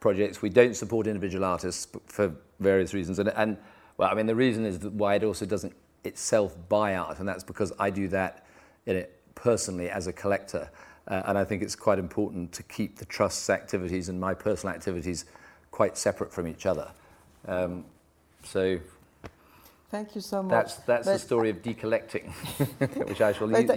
projects. We don't support individual artists for various reasons. And, and well, I mean, the reason is why it also doesn't itself buy art, and that's because I do that in it personally as a collector. Uh, and I think it's quite important to keep the trust's activities and my personal activities quite separate from each other. Um, so Thank you so much. that's, that's the story of decollecting, (laughs) which I shall use,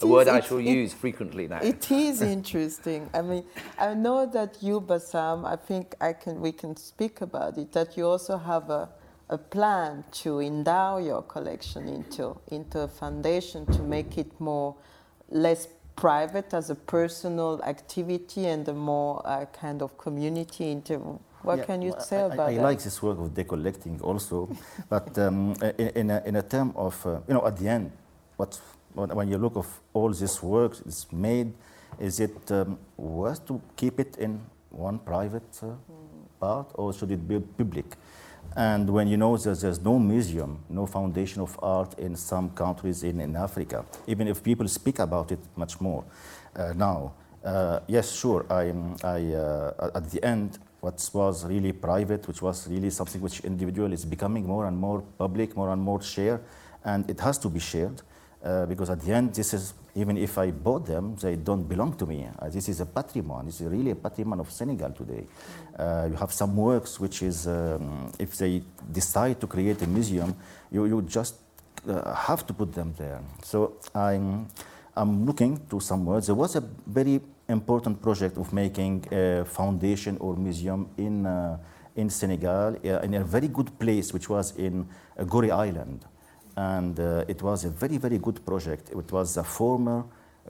a word is- I shall it- use frequently now. It is (laughs) interesting. I mean, I know that you, Bassam, I think I can, we can speak about it, that you also have a, a plan to endow your collection into, into a foundation to make it more, less private as a personal activity and a more uh, kind of community into, what Yeah, can you say I, about I, I like this work of decollecting also, (laughs) but um, in, in, a, in a term of, uh, you know, at the end, what, when you look of all this work is made, is it um, worth to keep it in one private uh, part or should it be public? And when you know that there's no museum, no foundation of art in some countries in, in Africa, even if people speak about it much more uh, now, uh, yes, sure, I, I, uh, at the end, what was really private, which was really something which individual is becoming more and more public, more and more shared, and it has to be shared. Uh, because at the end, this is, even if I bought them, they don't belong to me. Uh, this is a patrimony. This is really a patrimony of Senegal today. Uh, you have some works which is, um, if they decide to create a museum, you, you just uh, have to put them there. So I'm, I'm looking to some words. There was a very important project of making a foundation or museum in, uh, in Senegal, uh, in a very good place, which was in uh, Gorée Island and uh, it was a very, very good project. It was a former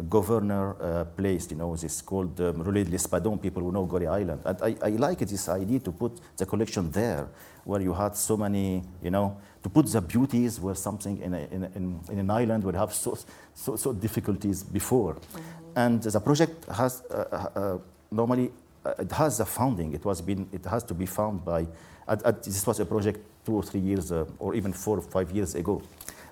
governor uh, place, you know, this called um, Relais de l'Espadon, people who know Gorée Island. And I, I like this idea to put the collection there, where you had so many, you know, to put the beauties where something in, a, in, a, in, in an island would have so, so, so difficulties before. And the project has, uh, uh, normally, uh, it has a founding. It, was been, it has to be found by, at, at, this was a project two or three years, uh, or even four or five years ago,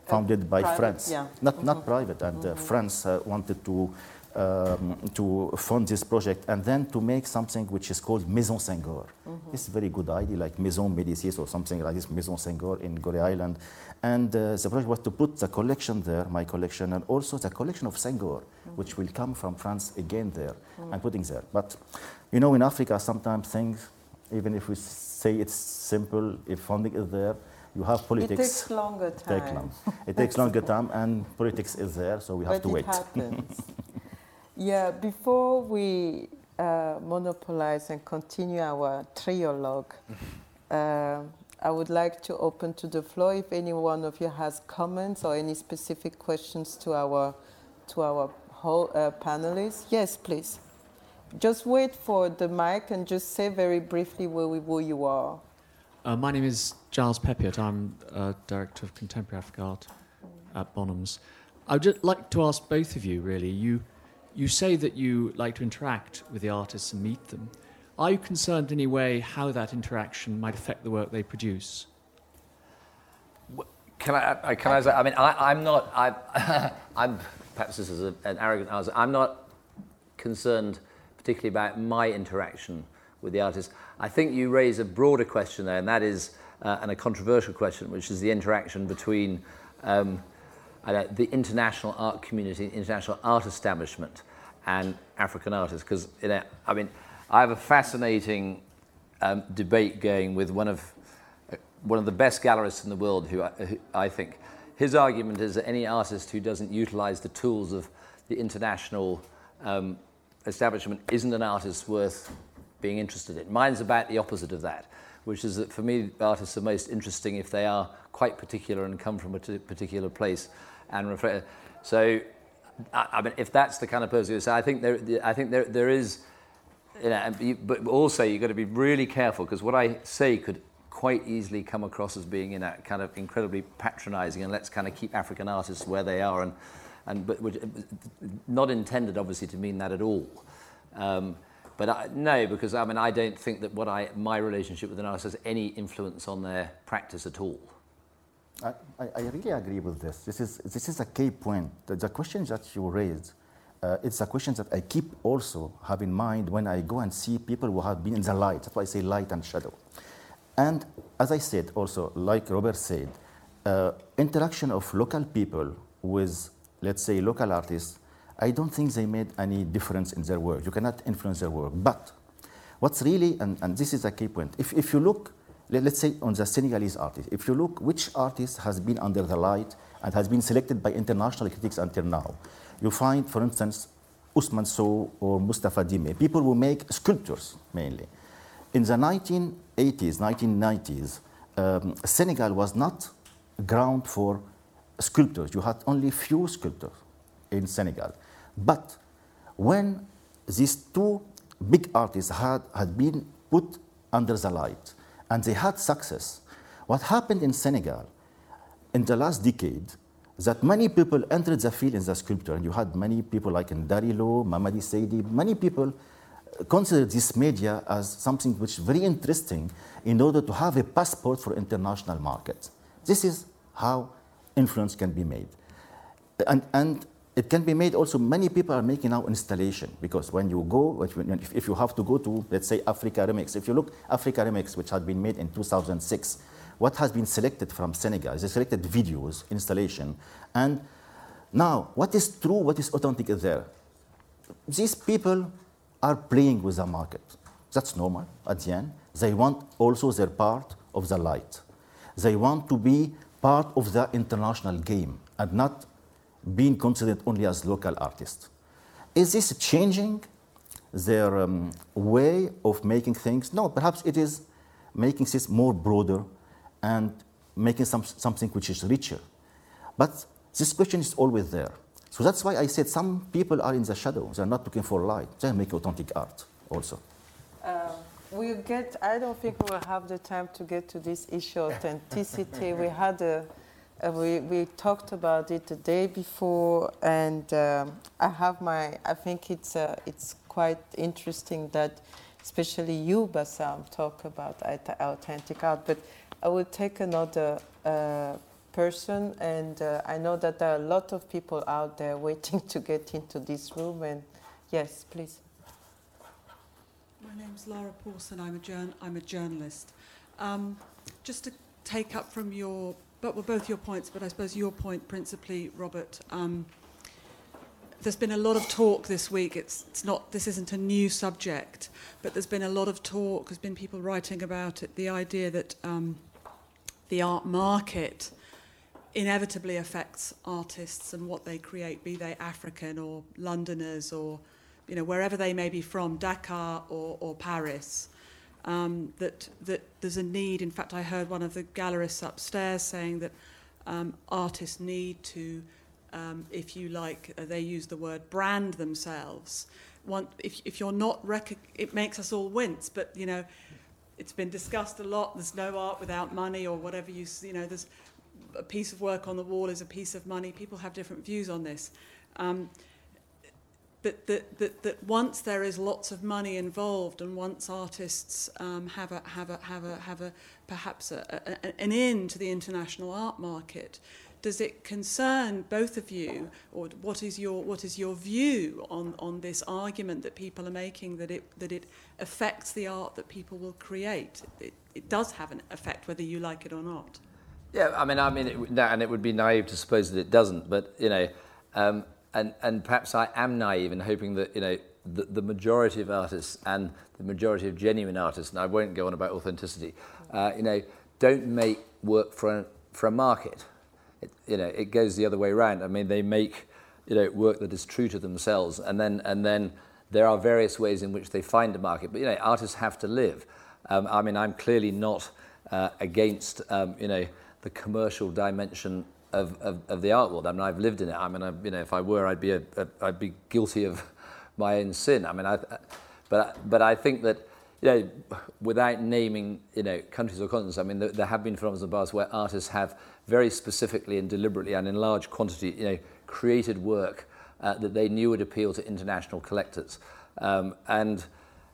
founded by private, France. yeah. Not, not private, and uh, France uh, wanted to, um, to fund this project and then to make something which is called Maison Senghor. This is a very good idea, like Maison Médicis or something like this, Maison Senghor in Gorée Island. And uh, the project was to put the collection there, my collection, and also the collection of Senghor, which will come from France again there, and putting there. But, you know, in Africa, sometimes things, even if we say it's simple, if funding is there, you have politics. It takes longer time. Take long. It takes (laughs) longer time, and politics is there, so we have but to it wait. happens. (laughs) yeah, before we uh, monopolize and continue our triologue, uh, (laughs) I would like to open to the floor if any one of you has comments or any specific questions to our to our whole uh, panelists. Yes, please. Just wait for the mic and just say very briefly where we, you are. Uh, my name is Giles Peppiatt. I'm uh, Director of Contemporary African Art at Bonhams. I would just like to ask both of you, really. You, you say that you like to interact with the artists and meet them. Are you concerned in any way how that interaction might affect the work they produce? Can I, can I I mean, I, I'm not, I, (laughs) I'm, perhaps this is a, an arrogant answer, I'm not concerned particularly about my interaction with the artist. I think you raise a broader question there, and that is, uh, and a controversial question, which is the interaction between um, the international art community, international art establishment, and African artists. Because, you know, I mean, I have a fascinating um, debate going with one of uh, one of the best gallerists in the world, who I, who I think his argument is that any artist who doesn't utilize the tools of the international um, establishment isn't an artist worth being interested in. Mine's about the opposite of that, which is that for me, artists are most interesting if they are quite particular and come from a particular place and. So, I, I mean, if that's the kind of person, so I think there, I think there, there is, you know, but also you've got to be really careful because what I say could quite easily come across as being in that kind of incredibly patronizing and let's kind of keep African artists where they are and, and but which, not intended obviously to mean that at all. Um, but I, no, because I mean I don't think that what I my relationship with an artist has any influence on their practice at all. I, I really agree with this. This is this is a key point. The, the question that you raised, uh, it's a question that I keep also have in mind when I go and see people who have been in the light. That's why I say light and shadow. And as I said also, like Robert said, uh, interaction of local people with, let's say, local artists, I don't think they made any difference in their work. You cannot influence their work. But what's really, and, and this is a key point, if, if you look, let, us say on the Senegalese artist, if you look which artist has been under the light and has been selected by international critics until now, you find, for instance, Ousmane Sow or Moustapha Dimé, people who make sculptures mainly. In the 1980s, 1990s, um, Senegal was not ground for sculptors. You had only few sculptors in Senegal. But when these two big artists had, had been put under the light and they had success, what happened in Senegal in the last decade that many people entered the field in the sculpture. And you had many people like Ndary Lo, Mamady Seydi, many people considered this media as something which is very interesting in order to have a passport for international markets. This is how influence can be made. And, and it can be made also, many people are making now installation because when you go, if you have to go to, let's say, Africa Remix, if you look Africa Remix, which had been made in 2006, what has been selected from Senegal is selected videos, installation, and now what is true, what is authentic is there. These people are playing with the market. That's normal at the end. They want also their part of the light. They want to be part of the international game and not being considered only as local artists. Is this changing their um, way of making things? No, perhaps it is making this more broader and making some, something which is richer. But this question is always there. So that's why I said some people are in the shadow. They're not looking for light. They make authentic art also. Uh, we'll get, I don't think we'll have the time to get to this issue of authenticity. we had a, we, we talked about it the day before, and um, I have my, I think it's, uh, it's quite interesting that especially you, Bassam, talk about authentic art, but I will take another uh, person, and uh, I know that there are a lot of people out there waiting (laughs) to get into this room. And yes, please. My name's Laura Paulson. I'm a, I'm a journalist. Um, just to take up from your, but well, both your points, but I suppose your point principally, Robert. Um, there's been a lot of talk this week. It's, it's not. This isn't a new subject, but there's been a lot of talk. There's been people writing about it. The idea that um, the art market inevitably affects artists and what they create, be they African or Londoners or you know wherever they may be from, Dakar or, or Paris. Um, that that there's a need. In fact, I heard one of the gallerists upstairs saying that um, artists need to, um, if you like, uh, they use the word brand themselves. If if you're not rec- it makes us all wince. But you know, it's been discussed a lot. There's no art without money, or whatever you you know. There's a piece of work on the wall is a piece of money. People have different views on this. Um, but that, that, that once there is lots of money involved and once artists um, have, a, have, a, have, a, have a, perhaps a, a, an in to the international art market, does it concern both of you, or what is your what is your view on, on this argument that people are making that it that it affects the art that people will create? It, it does have an effect whether you like it or not. Yeah, I mean, I mean, it, and it would be naive to suppose that it doesn't, but you know, um, and and perhaps I am naive in hoping that you know the, the majority of artists and the majority of genuine artists, and I won't go on about authenticity, uh, you know, don't make work for a, for a market. It, you know, it goes the other way around. I mean, they make you know work that is true to themselves, and then and then there are various ways in which they find a market. But you know, artists have to live. Um, I mean, I'm clearly not uh, against um, you know the commercial dimension of, of, of the art world. I mean, I've lived in it. I mean, I, you know, if I were, I'd be a, a, I'd be guilty of (laughs) my own sin. I mean, I, but but I think that you know, without naming you know countries or continents, I mean, there, there have been films the past where artists have very specifically and deliberately and in large quantity, you know, created work uh, that they knew would appeal to international collectors, um, and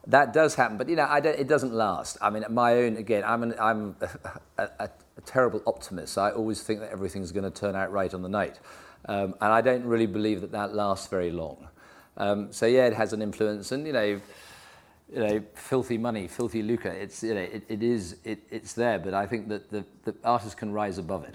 that does happen. But you know, it doesn't last. I mean, my own again, I'm an, I'm (laughs) a, a terrible optimist. I always think that everything's going to turn out right on the night, um, and I don't really believe that that lasts very long. Um, so yeah, it has an influence, and you know you know, filthy money, filthy lucre. It's, you know, it, it is, it, it's there, but I think that the, the artist can rise above it.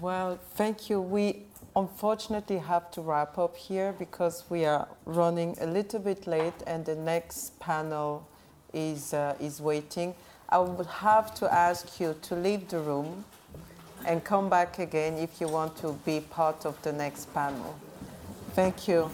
Well, thank you. We unfortunately have to wrap up here because we are running a little bit late and the next panel is, uh, is waiting. I would have to ask you to leave the room and come back again if you want to be part of the next panel. Thank you.